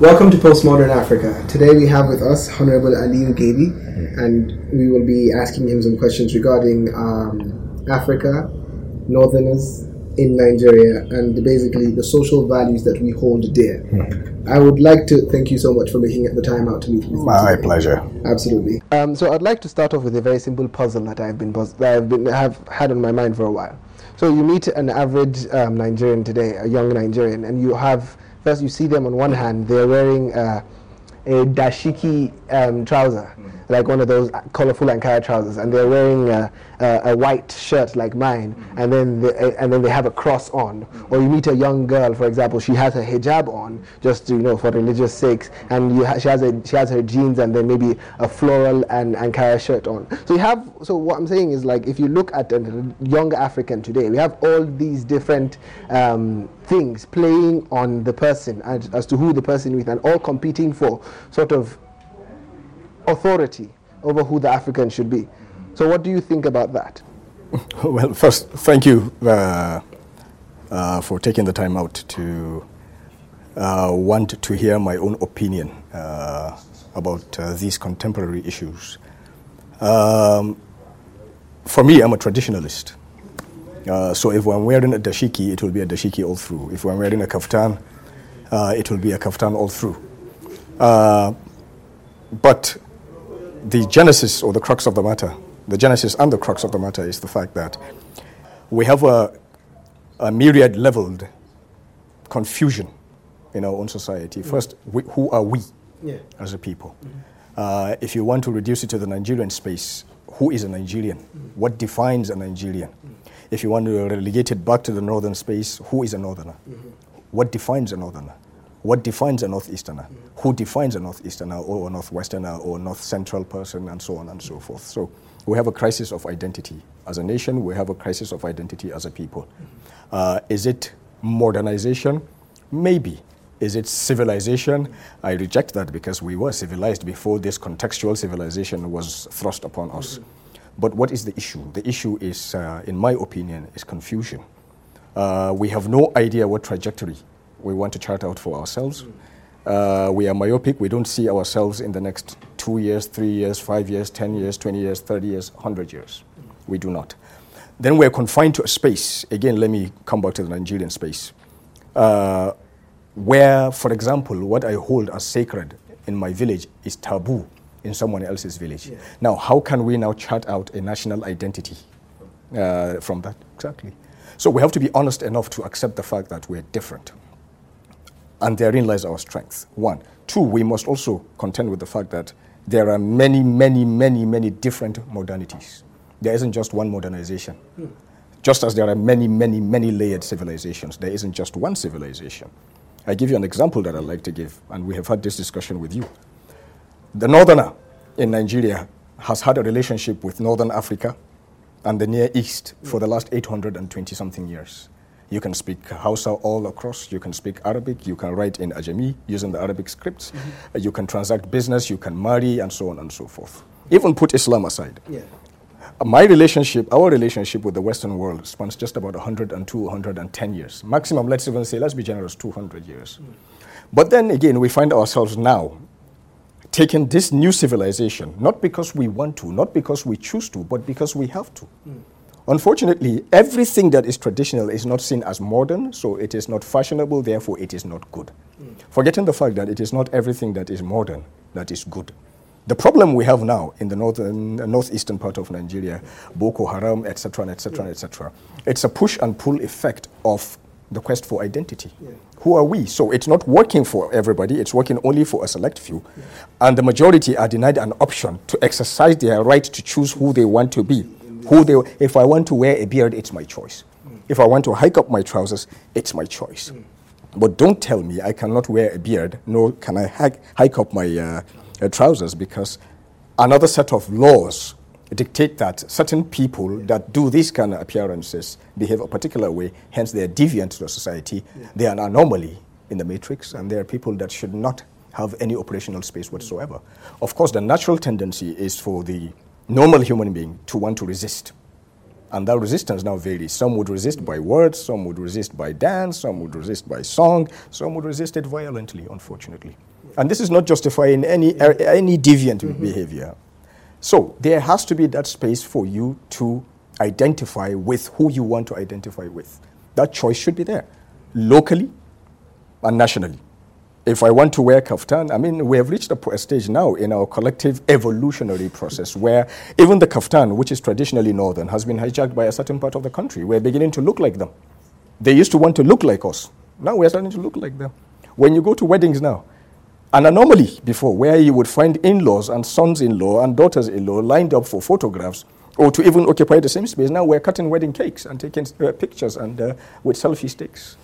Welcome to Postmodern Africa. Today we have with us Honorable Aliyu Gebi, and we will be asking him some questions regarding um, Africa, Northerners in Nigeria, and basically the social values that we hold dear. I would like to thank you so much for making the time out to meet with me. My today. pleasure. Absolutely. Um, so I'd like to start off with a very simple puzzle that I've been pos- that I've been have had on my mind for a while. So you meet an average um, Nigerian today, a young Nigerian, and you have first you see them on one hand they're wearing uh, a dashiki um, trouser, like one of those colorful Ankara trousers, and they're wearing uh, a, a white shirt like mine, and then the, uh, and then they have a cross on. Or you meet a young girl, for example, she has her hijab on, just to, you know for religious sakes, and ha- she has a, she has her jeans and then maybe a floral and Ankara shirt on. So you have so what I'm saying is like if you look at a young African today, we have all these different um, things playing on the person as, as to who the person is, and all competing for sort of authority over who the African should be. So, what do you think about that? Well, first, thank you uh, uh, for taking the time out to uh, want to hear my own opinion uh, about uh, these contemporary issues. Um, for me, I'm a traditionalist. Uh, so if I'm wearing a dashiki, it will be a dashiki all through. If I'm wearing a kaftan, it will be a kaftan all through. But the genesis or the crux of the matter, the genesis and the crux of the matter is the fact that we have a, a myriad leveled confusion in our own society. Mm. First, we, who are we Yeah. as a people? Mm-hmm. Uh, if you want to reduce it to the Nigerian space, who is a Nigerian? Mm. What defines a Nigerian? Mm. If you want to relegate it back to the northern space, who is a northerner? Mm-hmm. What defines a northerner? What defines a northeasterner? Who defines a northeasterner or a northwesterner or north central person and so on and so forth? So we have a crisis of identity. As a nation, we have a crisis of identity as a people. Uh, is it modernization? Maybe. Is it civilization? I reject that because we were civilized before this contextual civilization was thrust upon us. But what is the issue? The issue is, uh, in my opinion, is confusion. Uh, we have no idea what trajectory we want to chart out for ourselves. Uh, we are myopic. We don't see ourselves in the next two years, three years, five years, 10 years, 20 years, 30 years, 100 years. We do not. Then we're confined to a space. Again, let me come back to the Nigerian space. Uh, where, for example, what I hold as sacred in my village is taboo in someone else's village. Now, how can we now chart out a national identity uh, from that? Exactly. So we have to be honest enough to accept the fact that we're different. And therein lies our strength. One. Two, we must also contend with the fact that there are many, many, many, many different modernities. There isn't just one modernization. Hmm. Just as there are many, many, many layered civilizations, there isn't just one civilization. I give you an example that I'd like to give, and we have had this discussion with you. The northerner in Nigeria has had a relationship with northern Africa and the Near East for the last 820 something years. You can speak Hausa all across, you can speak Arabic, you can write in Ajami using the Arabic scripts, uh, you can transact business, you can marry, and so on and so forth. Even put Islam aside. Yeah. My relationship, our relationship with the Western world spans just about 102, 110 years. Maximum, let's even say, let's be generous, 200 years. But then again, we find ourselves now taking this new civilization, not because we want to, not because we choose to, but because we have to. Unfortunately, everything that is traditional is not seen as modern, so it is not fashionable, therefore it is not good. Forgetting the fact that it is not everything that is modern that is good. The problem we have now in the northern, uh, northeastern part of Nigeria, Boko Haram, etc., etc., etc., it's a push and pull effect of the quest for identity. Who are we? So it's not working for everybody, it's working only for a select few. And the majority are denied an option to exercise their right to choose who they want to be. Who they, if I want to wear a beard, it's my choice. If I want to hike up my trousers, it's my choice. But don't tell me I cannot wear a beard, nor can I hike, hike up my uh, uh, trousers because another set of laws dictate that certain people that do these kind of appearances behave a particular way, hence they are deviant to the society. They are an anomaly in the matrix, and they are people that should not have any operational space whatsoever. Of course, the natural tendency is for the normal human being to want to resist. And that resistance now varies. Some would resist by words, some would resist by dance, some would resist by song, some would resist it violently, unfortunately. And this is not justifying any, uh, any deviant mm-hmm. behavior. So there has to be that space for you to identify with who you want to identify with. That choice should be there, locally and nationally. If I want to wear kaftan, I mean, we have reached a stage now in our collective evolutionary process where even the kaftan, which is traditionally northern, has been hijacked by a certain part of the country. We're beginning to look like them. They used to want to look like us. Now we're starting to look like them. When you go to weddings now, an anomaly before where you would find in laws and sons in law and daughters in law lined up for photographs or to even occupy the same space. Now we're cutting wedding cakes and taking uh, pictures and uh, with selfie sticks.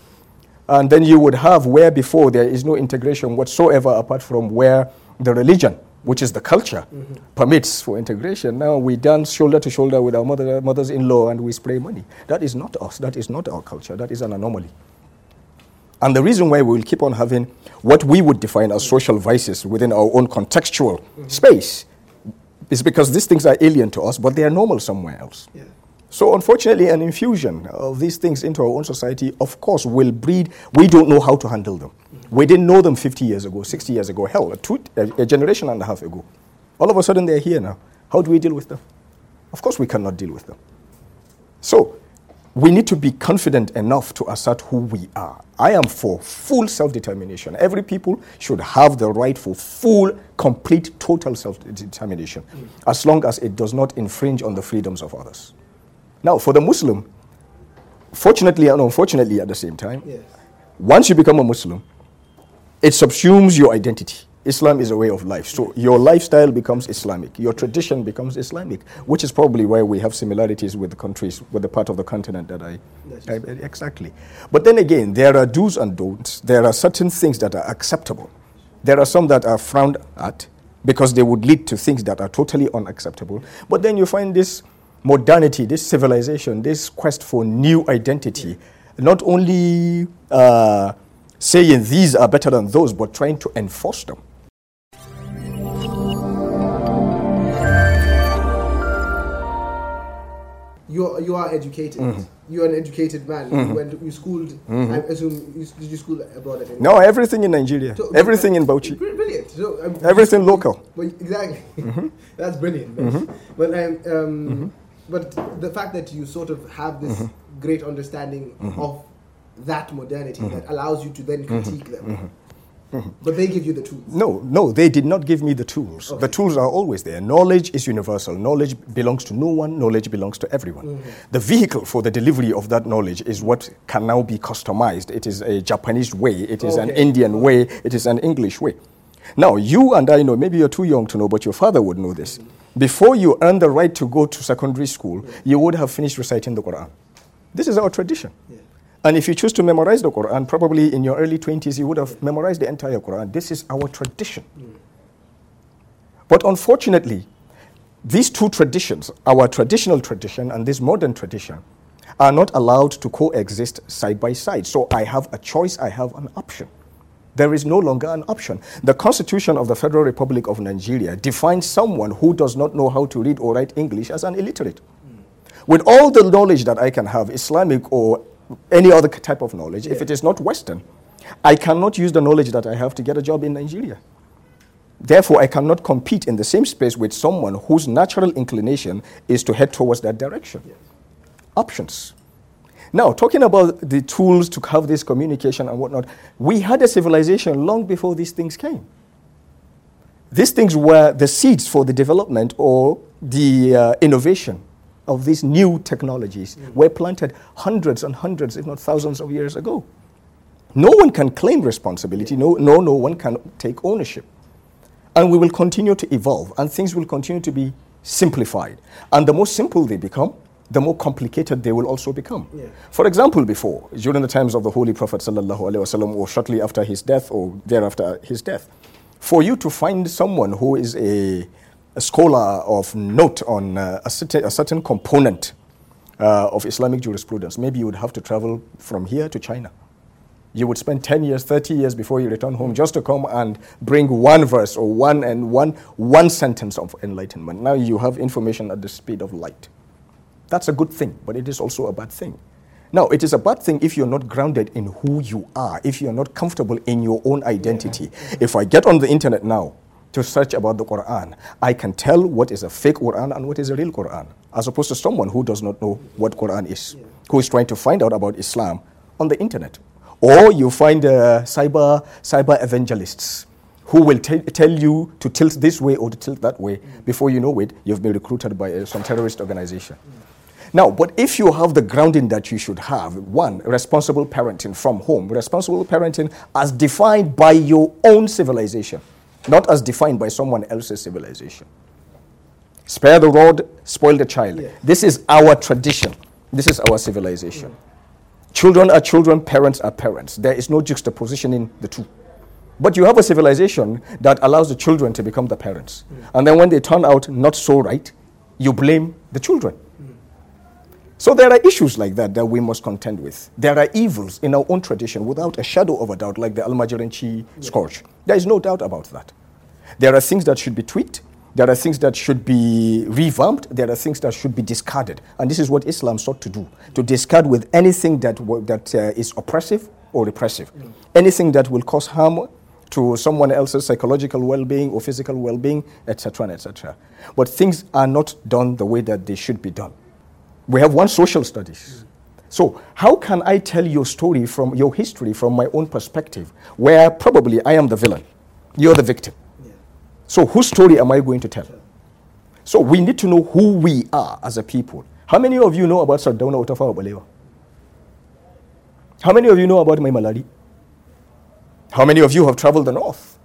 And then you would have where before there is no integration whatsoever apart from where the religion, which is the culture, mm-hmm. permits for integration. Now we dance shoulder to shoulder with our mother, mothers in law and we spray money. That is not us. That is not our culture. That is an anomaly. And the reason why we will keep on having what we would define as social vices within our own contextual mm-hmm. space is because these things are alien to us, but they are normal somewhere else. Yeah. So, unfortunately, an infusion of these things into our own society, of course, will breed. We don't know how to handle them. We didn't know them 50 years ago, 60 years ago, hell, a, two, a, a generation and a half ago. All of a sudden, they're here now. How do we deal with them? Of course, we cannot deal with them. So, we need to be confident enough to assert who we are. I am for full self determination. Every people should have the right for full, complete, total self determination, as long as it does not infringe on the freedoms of others. Now, for the Muslim, fortunately and unfortunately at the same time, yes. once you become a Muslim, it subsumes your identity. Islam is a way of life. So your lifestyle becomes Islamic, your tradition becomes Islamic, which is probably why we have similarities with the countries, with the part of the continent that I, I, exactly. But then again, there are do's and don'ts. There are certain things that are acceptable. There are some that are frowned at because they would lead to things that are totally unacceptable. But then you find this modernity, this civilization, this quest for new identity, not only uh, saying these are better than those, but trying to enforce them. you you are educated. Mm-hmm. You're an educated man. Mm-hmm. You went you schooled. Mm-hmm. I assume you, did you school abroad? At no, everything in Nigeria. So, everything in Bauchi. Brilliant. So, um, everything local. Well, exactly. Mm-hmm. That's brilliant. Mm-hmm. But um, um mm-hmm. But the fact that you sort of have this mm-hmm. great understanding mm-hmm. of that modernity mm-hmm. that allows you to then critique them Mm-hmm. But they give you the tools. No, no, they did not give me the tools. Okay. The tools are always there. Knowledge is universal. Knowledge belongs to no one, knowledge belongs to everyone. Mm-hmm. The vehicle for the delivery of that knowledge is what can now be customized. It is a Japanese way, it is okay. an Indian way, it is an English way. Now, you and I know, maybe you're too young to know, but your father would know this. Before you earn the right to go to secondary school, yeah. you would have finished reciting the Quran. This is our tradition. Yeah. And if you choose to memorize the Quran, probably in your early 20s, you would have memorized the entire Quran. This is our tradition. Mm. But unfortunately, these two traditions, our traditional tradition and this modern tradition, are not allowed to coexist side by side. So I have a choice, I have an option. There is no longer an option. The Constitution of the Federal Republic of Nigeria defines someone who does not know how to read or write English as an illiterate. Mm. With all the knowledge that I can have, Islamic or any other type of knowledge, yeah. if it is not Western, I cannot use the knowledge that I have to get a job in Nigeria. Therefore, I cannot compete in the same space with someone whose natural inclination is to head towards that direction. Yes. Options. Now, talking about the tools to have this communication and whatnot, we had a civilization long before these things came. These things were the seeds for the development or the uh, innovation of these new technologies mm. were planted hundreds and hundreds, if not thousands of years ago. No one can claim responsibility, no, no, no one can take ownership. And we will continue to evolve, and things will continue to be simplified. And the more simple they become, the more complicated they will also become. Yeah. For example, before, during the times of the Holy Prophet wasallam, or shortly after his death or thereafter his death, for you to find someone who is a a scholar of note on uh, a, certain, a, certain, component uh, of Islamic jurisprudence, maybe you would have to travel from here to China. You would spend 10 years, 30 years before you return home just to come and bring one verse or one and one, one sentence of enlightenment. Now you have information at the speed of light. That's a good thing, but it is also a bad thing. Now, it is a bad thing if you're not grounded in who you are, if you're not comfortable in your own identity. If I get on the internet now to search about the Quran, I can tell what is a fake Quran and what is a real Quran, as opposed to someone who does not know what Quran is, who is trying to find out about Islam on the internet. Or you find uh, cyber, cyber evangelists who will t- tell you to tilt this way or to tilt that way. Before you know it, you've been recruited by uh, some terrorist organization. Now, but if you have the grounding that you should have, one, responsible parenting from home, responsible parenting as defined by your own civilization, not as defined by someone else's civilization. Spare the rod, spoil the child. Yeah. This is our tradition. This is our civilization. Children are children, parents are parents. There is no juxtaposition in the two. But you have a civilization that allows the children to become the parents. And then when they turn out not so right, you blame the children. So there are issues like that that we must contend with. There are evils in our own tradition without a shadow of a doubt, like the Almajiranchi scourge. There is no doubt about that. There are things that should be tweaked. There are things that should be revamped. There are things that should be discarded. And this is what Islam sought to do to discard with anything that, that uh, is oppressive or repressive, anything that will cause harm to someone else's psychological well-being or physical well-being, etc., etc. But things are not done the way that they should be done. We have one social studies. So, how can I tell your story from your history from my own perspective, where probably I am the villain, you're the victim? So, whose story am I going to tell? So, we need to know who we are as a people. How many of you know about Sardauna Otafawa Balewa? How many of you know about my Maimalari? How many of you have traveled the north?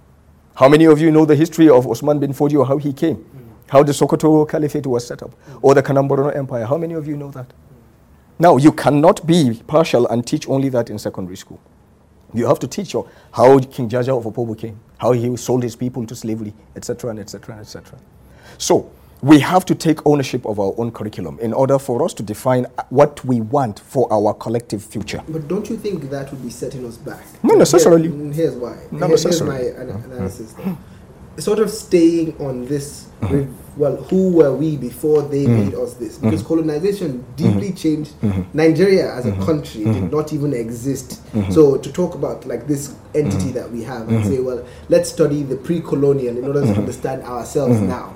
How many of you know the history of Osman bin Fodio, how he came? How the Sokoto Caliphate was set up? Or the Kanem-Bornu Empire? How many of you know that? Now, you cannot be partial and teach only that in secondary school. You have to teach your, how King Jaja of Opobo came, how he sold his people to slavery, etc., and etc., and etc. So, we have to take ownership of our own curriculum in order for us to define what we want for our collective future. But don't you think that would be setting us back? Not necessarily. Here- here's why. Not Here- here's necessarily. my ana- analysis. Mm-hmm. Sort of staying on this. Uh-huh. with- Well, who were we before they mm-hmm. made us this? Because mm-hmm. colonization deeply mm-hmm. changed Nigeria as a country. Did not even exist. So to talk about like this entity that we have and say, well, let's study the pre-colonial in order to understand ourselves now.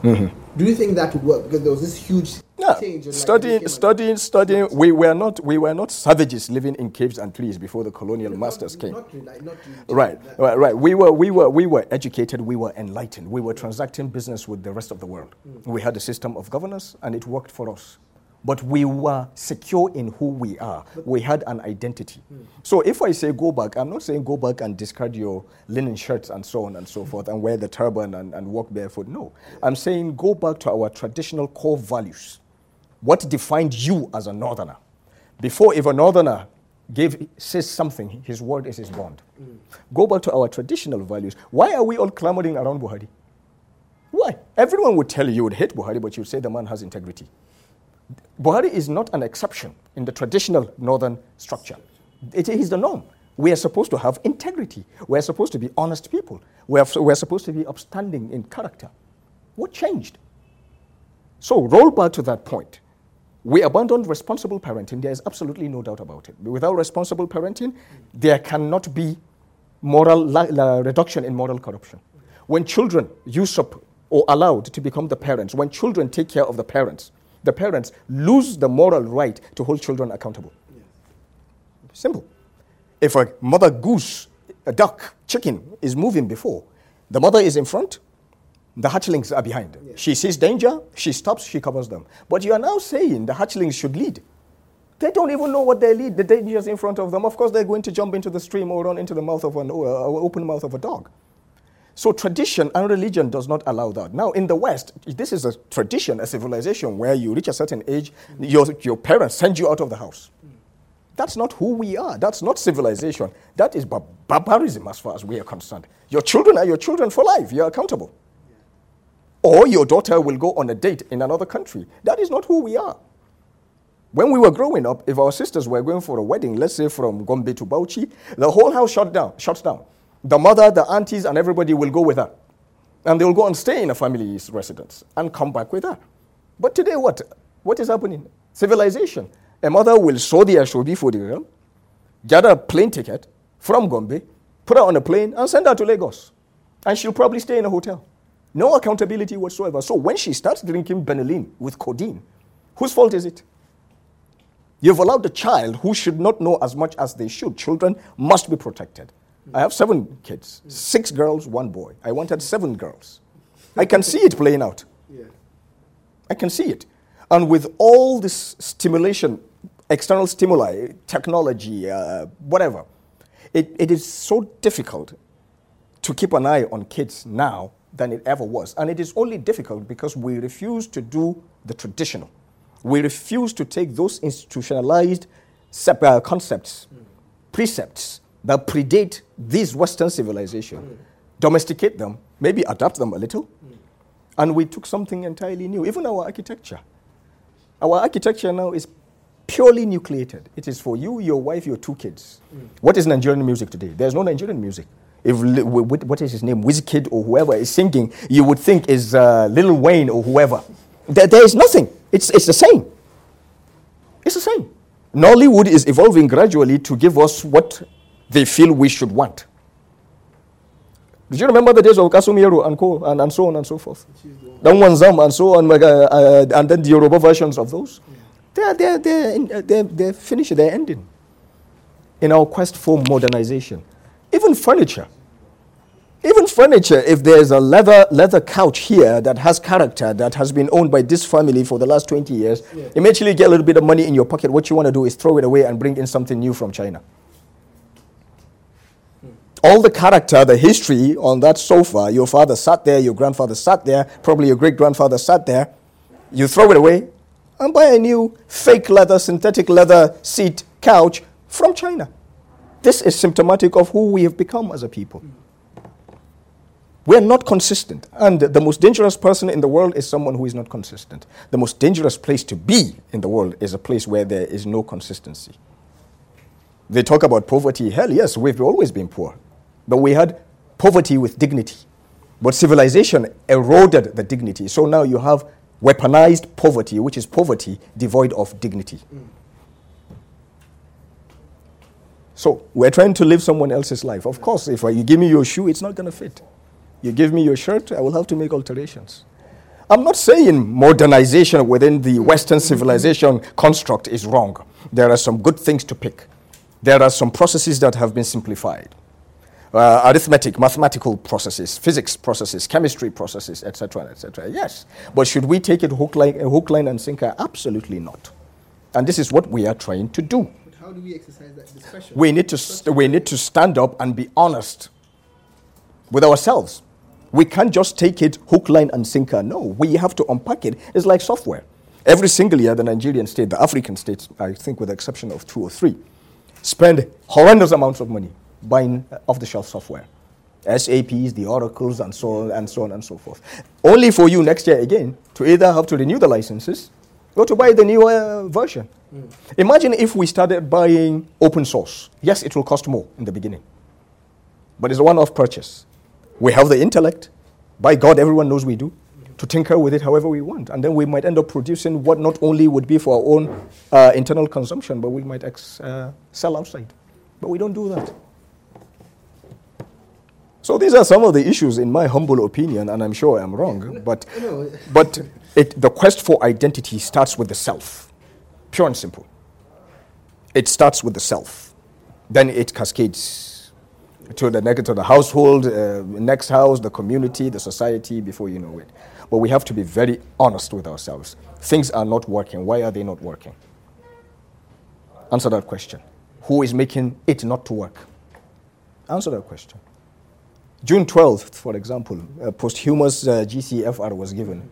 Do you think that would work? Because there was this huge Yeah, change. in, like, studying, became studying, studying. We were not, we were not savages living in caves and trees before the colonial masters came. Not not Right, right, right. We were, we were, we were educated. We were enlightened. We were transacting business with the rest of the world. Mm. We had a system of governance, and it worked for us. But we were secure in who we are. We had an identity. Hmm. So if I say go back, I'm not saying go back and discard your linen shirts and so on and so forth and wear the turban and, and walk barefoot. No. I'm saying go back to our traditional core values. What defined you as a northerner? Before, if a northerner gave, says something, his word is his bond. Hmm. Go back to our traditional values. Why are we all clamoring around Buhari? Why? Everyone would tell you you would hate Buhari, but you'd say the man has integrity. Buhari is not an exception in the traditional northern structure. It is the norm. We are supposed to have integrity. We are supposed to be honest people. We are, we are supposed to be upstanding in character. What changed? So, roll back to that point. We abandoned responsible parenting. There is absolutely no doubt about it. Without responsible parenting, there cannot be moral la- la- reduction in moral corruption. When children usurp or allowed to become the parents, when children take care of the parents, the parents lose the moral right to hold children accountable. Simple. If a mother goose, a duck, chicken is moving before, the mother is in front, the hatchlings are behind. She sees danger, she stops, she covers them. But you are now saying the hatchlings should lead. They don't even know what they lead. The danger is in front of them. Of course, they're going to jump into the stream or run into the mouth of an uh, open mouth of a dog. So tradition and religion does not allow that. Now, in the West, this is a tradition, a civilization where you reach a certain age, your, your parents send you out of the house. That's not who we are. That's not civilization. That is bar- barbarism as far as we are concerned. Your children are your children for life. You're accountable. Or your daughter will go on a date in another country. That is not who we are. When we were growing up, if our sisters were going for a wedding, let's say from Gombe to Bauchi, the whole house shut down, shuts down. The mother, the aunties, and everybody will go with her. And they'll go and stay in a family's residence and come back with her. But today, what? What is happening? Civilization. A mother will sew the ashobi for the girl, get a plane ticket from Gombe, put her on a plane, and send her to Lagos. And she'll probably stay in a hotel. No accountability whatsoever. So when she starts drinking Benylin with codeine, whose fault is it? You've allowed a child who should not know as much as they should. Children must be protected. I have seven kids, six girls, one boy. I wanted seven girls. I can see it playing out. Yeah. I can see it. And with all this stimulation, external stimuli, technology, uh, whatever, it, it is so difficult to keep an eye on kids now than it ever was. And it is only difficult because we refuse to do the traditional. We refuse to take those institutionalized concepts, precepts that predate this Western civilization, domesticate them, maybe adapt them a little, and we took something entirely new. Even our architecture. Our architecture now is purely nucleated. It is for you, your wife, your two kids. What is Nigerian music today? There's no Nigerian music. If what is his name, Wizkid or whoever is singing, you would think is uh, Lil Wayne or whoever. There, there is nothing. It's, it's the same. It's the same. Nollywood is evolving gradually to give us what they feel we should want. Do you remember the days of Kasumiro and co and, and so on and so forth? Dan Wanzam and so on, uh, uh, and then the Yoruba versions of those. They're, they're, they're, in, uh, they're, they're finished, they're ending in our quest for modernization. Even furniture. Even furniture, if there's a leather, leather couch here that has character, that has been owned by this family for the last 20 years, Yeah. eventually you get a little bit of money in your pocket. What you want to do is throw it away and bring in something new from China. All the character, the history on that sofa, your father sat there, your grandfather sat there, probably your great grandfather sat there, you throw it away and buy a new fake leather, synthetic leather seat couch from China. This is symptomatic of who we have become as a people. We're not consistent. And the most dangerous person in the world is someone who is not consistent. The most dangerous place to be in the world is a place where there is no consistency. They talk about poverty. Hell, yes, we've always been poor. But we had poverty with dignity. But civilization eroded the dignity. So now you have weaponized poverty, which is poverty devoid of dignity. So we're trying to live someone else's life. Of course, if you give me your shoe, it's not going to fit. You give me your shirt, I will have to make alterations. I'm not saying modernization within the Western civilization construct is wrong. There are some good things to pick. There are some processes that have been simplified. Uh, arithmetic, mathematical processes, physics processes, chemistry processes, etc., etc. Yes, but should we take it hook, line, hook, line, and sinker? Absolutely not. And this is what we are trying to do. But how do we exercise that discretion? We need to, st- we need to stand up and be honest with ourselves. We can't just take it hook, line, and sinker. No, we have to unpack it. It's like software. Every single year, the Nigerian state, the African states, I think with the exception of two or three, spend horrendous amounts of money buying uh, off-the-shelf software. SAPs, the oracles, and so on and so on and so forth. Only for you next year again to either have to renew the licenses or to buy the newer version. Imagine if we started buying open source. Yes, it will cost more in the beginning, but it's a one-off purchase. We have the intellect. By God, everyone knows we do. To tinker with it however we want, and then we might end up producing what not only would be for our own uh, internal consumption, but we might ex- uh, sell outside. But we don't do that. So these are some of the issues, in my humble opinion, and I'm sure I'm wrong. But, No. but it, the quest for identity starts with the self, pure and simple. It starts with the self, then it cascades to the to the household, uh, next house, the community, the society. Before you know it, but we have to be very honest with ourselves. Things are not working. Why are they not working? Answer that question. Who is making it not to work? Answer that question. June 12th, for example, a posthumous uh, GCFR was given.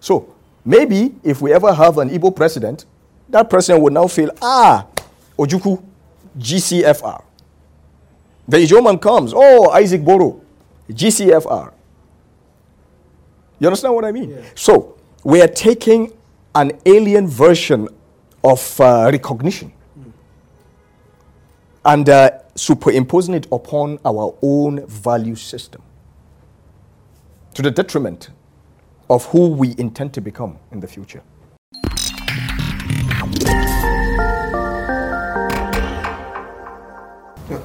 So maybe if we ever have an Igbo president, that president would now feel, ah, Ojukwu, GCFR. The Ijoman comes, oh, Isaac Boro, GCFR. You understand what I mean? Yeah. So we are taking an alien version of uh, recognition and uh, superimposing it upon our own value system to the detriment of who we intend to become in the future.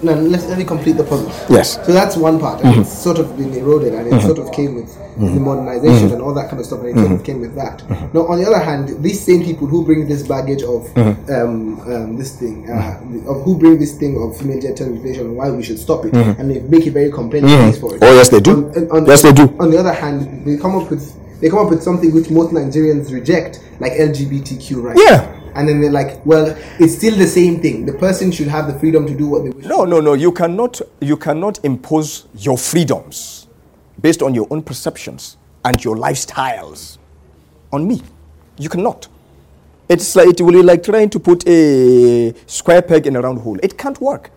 No, let's let me complete the puzzle. Yes. So that's one part, and it's sort of been eroded, and it mm-hmm. sort of came with mm-hmm. the modernization and all that kind of stuff, and it sort of came with that. Now, on the other hand, these same people who bring this baggage of um, um, this thing, uh, of who bring this thing of female genital mutilation and why we should stop it, and they make a very compelling case for it. Oh, yes, they do. On, on- Yes, they do. On the other hand, they come up with they come up with something which most Nigerians reject, like LGBTQ rights. Yeah. And then they're like, well, it's still the same thing. The person should have the freedom to do what they wish. No, no, no. You cannot, you cannot impose your freedoms based on your own perceptions and your lifestyles on me. You cannot. It's like it will be like trying to put a square peg in a round hole. It can't work.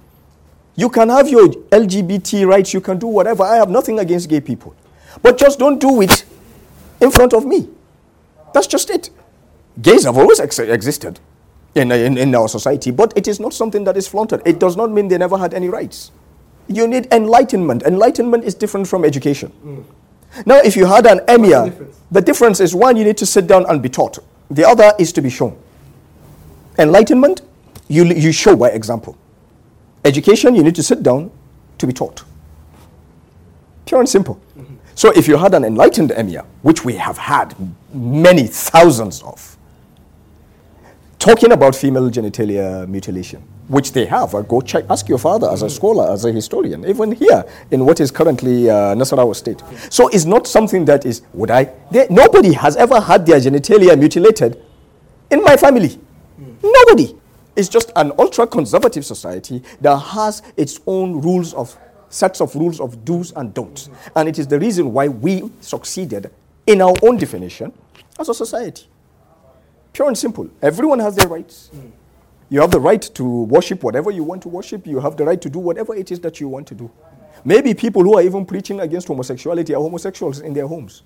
You can have your LGBT rights. You can do whatever. I have nothing against gay people, but just don't do it in front of me. That's just it. Gays have always ex- existed in, in, in our society, but it is not something that is flaunted. It does not mean they never had any rights. You need enlightenment. Enlightenment is different from education. Hmm. Now, if you had an emir, difference? the difference is one, you need to sit down and be taught, the other is to be shown. Enlightenment, you, you show by example. Education, you need to sit down to be taught. Pure and simple. Mm-hmm. So if you had an enlightened emir, which we have had many thousands of, talking about female genitalia mutilation, which they have, uh, go check, ask your father as a scholar, as a historian, even here in what is currently uh, Nasarawa state. So it's not something that is, would I? There, nobody has ever had their genitalia mutilated in my family. Nobody. It's just an ultra conservative society that has its own rules of sets of rules of do's and don'ts. And it is the reason why we succeeded in our own definition as a society. Pure and simple. Everyone has their rights. You have the right to worship whatever you want to worship. You have the right to do whatever it is that you want to do. Maybe people who are even preaching against homosexuality are homosexuals in their homes.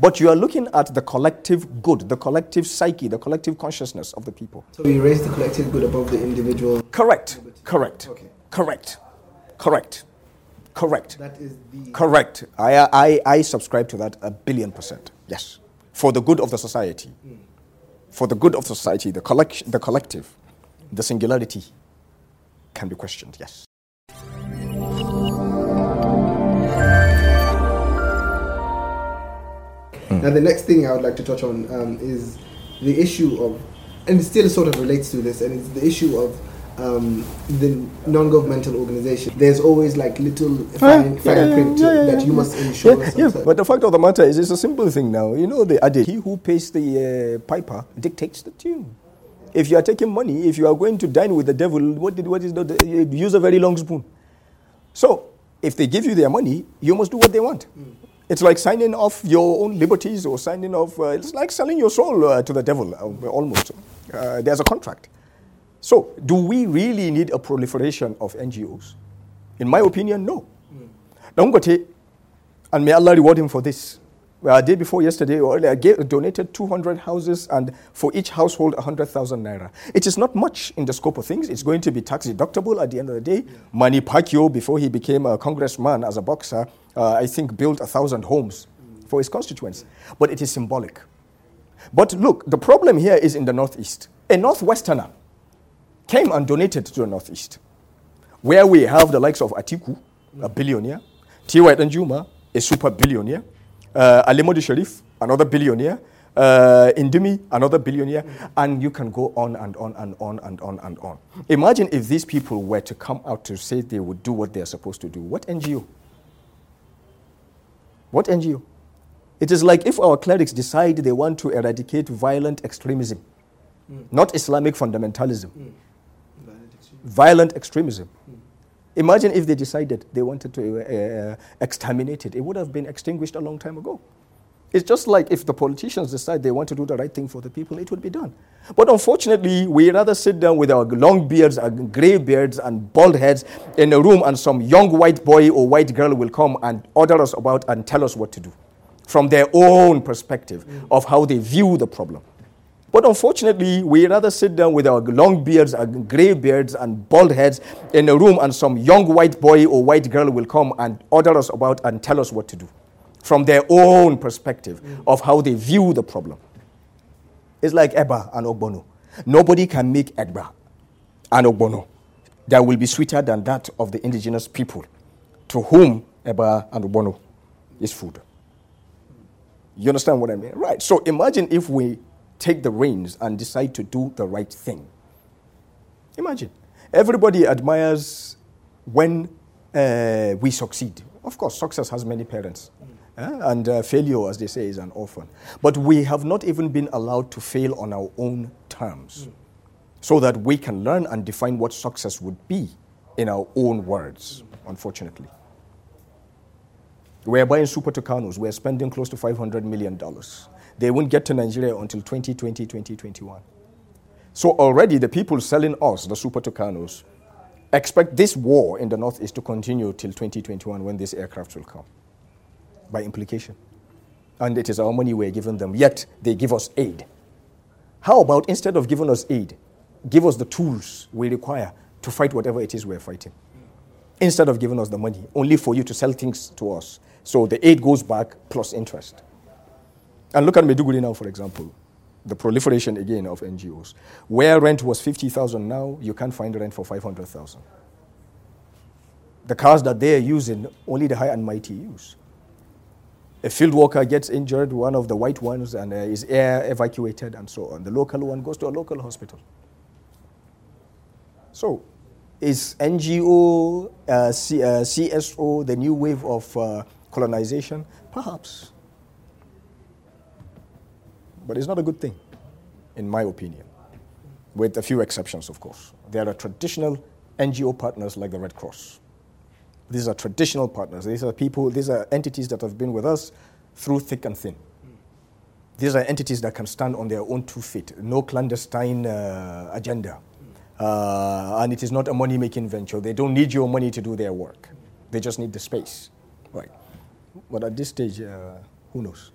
But you are looking at the collective good, the collective psyche, the collective consciousness of the people. So we raise the collective good above the individual. Correct. Correct. Okay. Correct. Correct. Correct. That is the. Correct. I, I, I subscribe to that a billion percent. Yes. For the good of the society. Hmm. For the good of society, the, collect, the collective, the singularity can be questioned. Yes. Now, the next thing I would like to touch on um, is the issue of, and it still sort of relates to this, and it's the issue of um, the non-governmental organization. There's always like little fine, fine print that you must ensure. Yeah, yeah, but the fact of the matter is, it's a simple thing now. You know, the adage, he who pays the uh, piper dictates the tune. If you are taking money, if you are going to dine with the devil, what, did, what is the, the, use a very long spoon. So, if they give you their money, you must do what they want. It's like signing off your own liberties or signing off, uh, it's like selling your soul uh, to the devil, uh, almost. Uh, there's a contract. So, do we really need a proliferation of NGOs? In my opinion, no. Dangote, and may Allah reward him for this. A day before yesterday or earlier, gave, donated 200 houses and for each household 100,000 naira. It is not much in the scope of things. It's going to be tax deductible at the end of the day. Manny Pacquiao, before he became a congressman as a boxer, uh, I think built a thousand homes for his constituents. But it is symbolic. But look, the problem here is in the Northeast. A Northwesterner came and donated to the Northeast, where we have the likes of Atiku, a billionaire, T.Y. Danjuma, a super billionaire, uh, Ali Modu Sheriff, another billionaire, uh, Indimi, another billionaire, and you can go on and on and on and on and on. Imagine if these people were to come out to say they would do what they're supposed to do. What NGO? What NGO? It is like if our clerics decide they want to eradicate violent extremism, not Islamic fundamentalism, violent extremism. Imagine if they decided they wanted to uh, uh, exterminate it. It would have been extinguished a long time ago. It's just like if the politicians decide they want to do the right thing for the people, it would be done. But unfortunately, we rather sit down with our long beards, our gray beards, and bald heads in a room, and some young white boy or white girl will come and order us about and tell us what to do from their own perspective of how they view the problem. But unfortunately, we rather sit down with our long beards, our gray beards, and bald heads in a room, and some young white boy or white girl will come and order us about and tell us what to do from their own perspective mm. of how they view the problem. It's like Eba and Ogbono. Nobody can make Eba and Ogbono that will be sweeter than that of the indigenous people to whom Eba and Ogbono is food. You understand what I mean? Right. So imagine if we take the reins and decide to do the right thing. Imagine. Everybody admires when uh, we succeed. Of course, success has many parents. Uh, and uh, failure, as they say, is an orphan. But we have not even been allowed to fail on our own terms so that we can learn and define what success would be in our own words, unfortunately. We're buying super Tucanos. We're spending close to $500 million. They won't get to Nigeria until 2020, 2021. So already the people selling us the super Tucanos expect this war in the northeast to continue till 2021 when these aircraft will come, by implication. And it is our money we're giving them, yet they give us aid. How about instead of giving us aid, give us the tools we require to fight whatever it is we're fighting? Instead of giving us the money, only for you to sell things to us so the aid goes back plus interest. And look at Maiduguri now, for example, the proliferation again of NGOs. Where rent was 50,000 now, you can't find rent for 500,000. The cars that they are using, only the high and mighty use. A field worker gets injured, one of the white ones, and uh, is air evacuated and so on. The local one goes to a local hospital. So, is NGO, uh, C, uh, CSO the new wave of uh, colonization? Perhaps. But it's not a good thing, in my opinion, with a few exceptions, of course. There are traditional NGO partners like the Red Cross. These are traditional partners. These are people, these are entities that have been with us through thick and thin. These are entities that can stand on their own two feet, no clandestine uh, agenda. Uh, and it is not a money making venture. They don't need your money to do their work, they just need the space. Right. But at this stage, uh, who knows?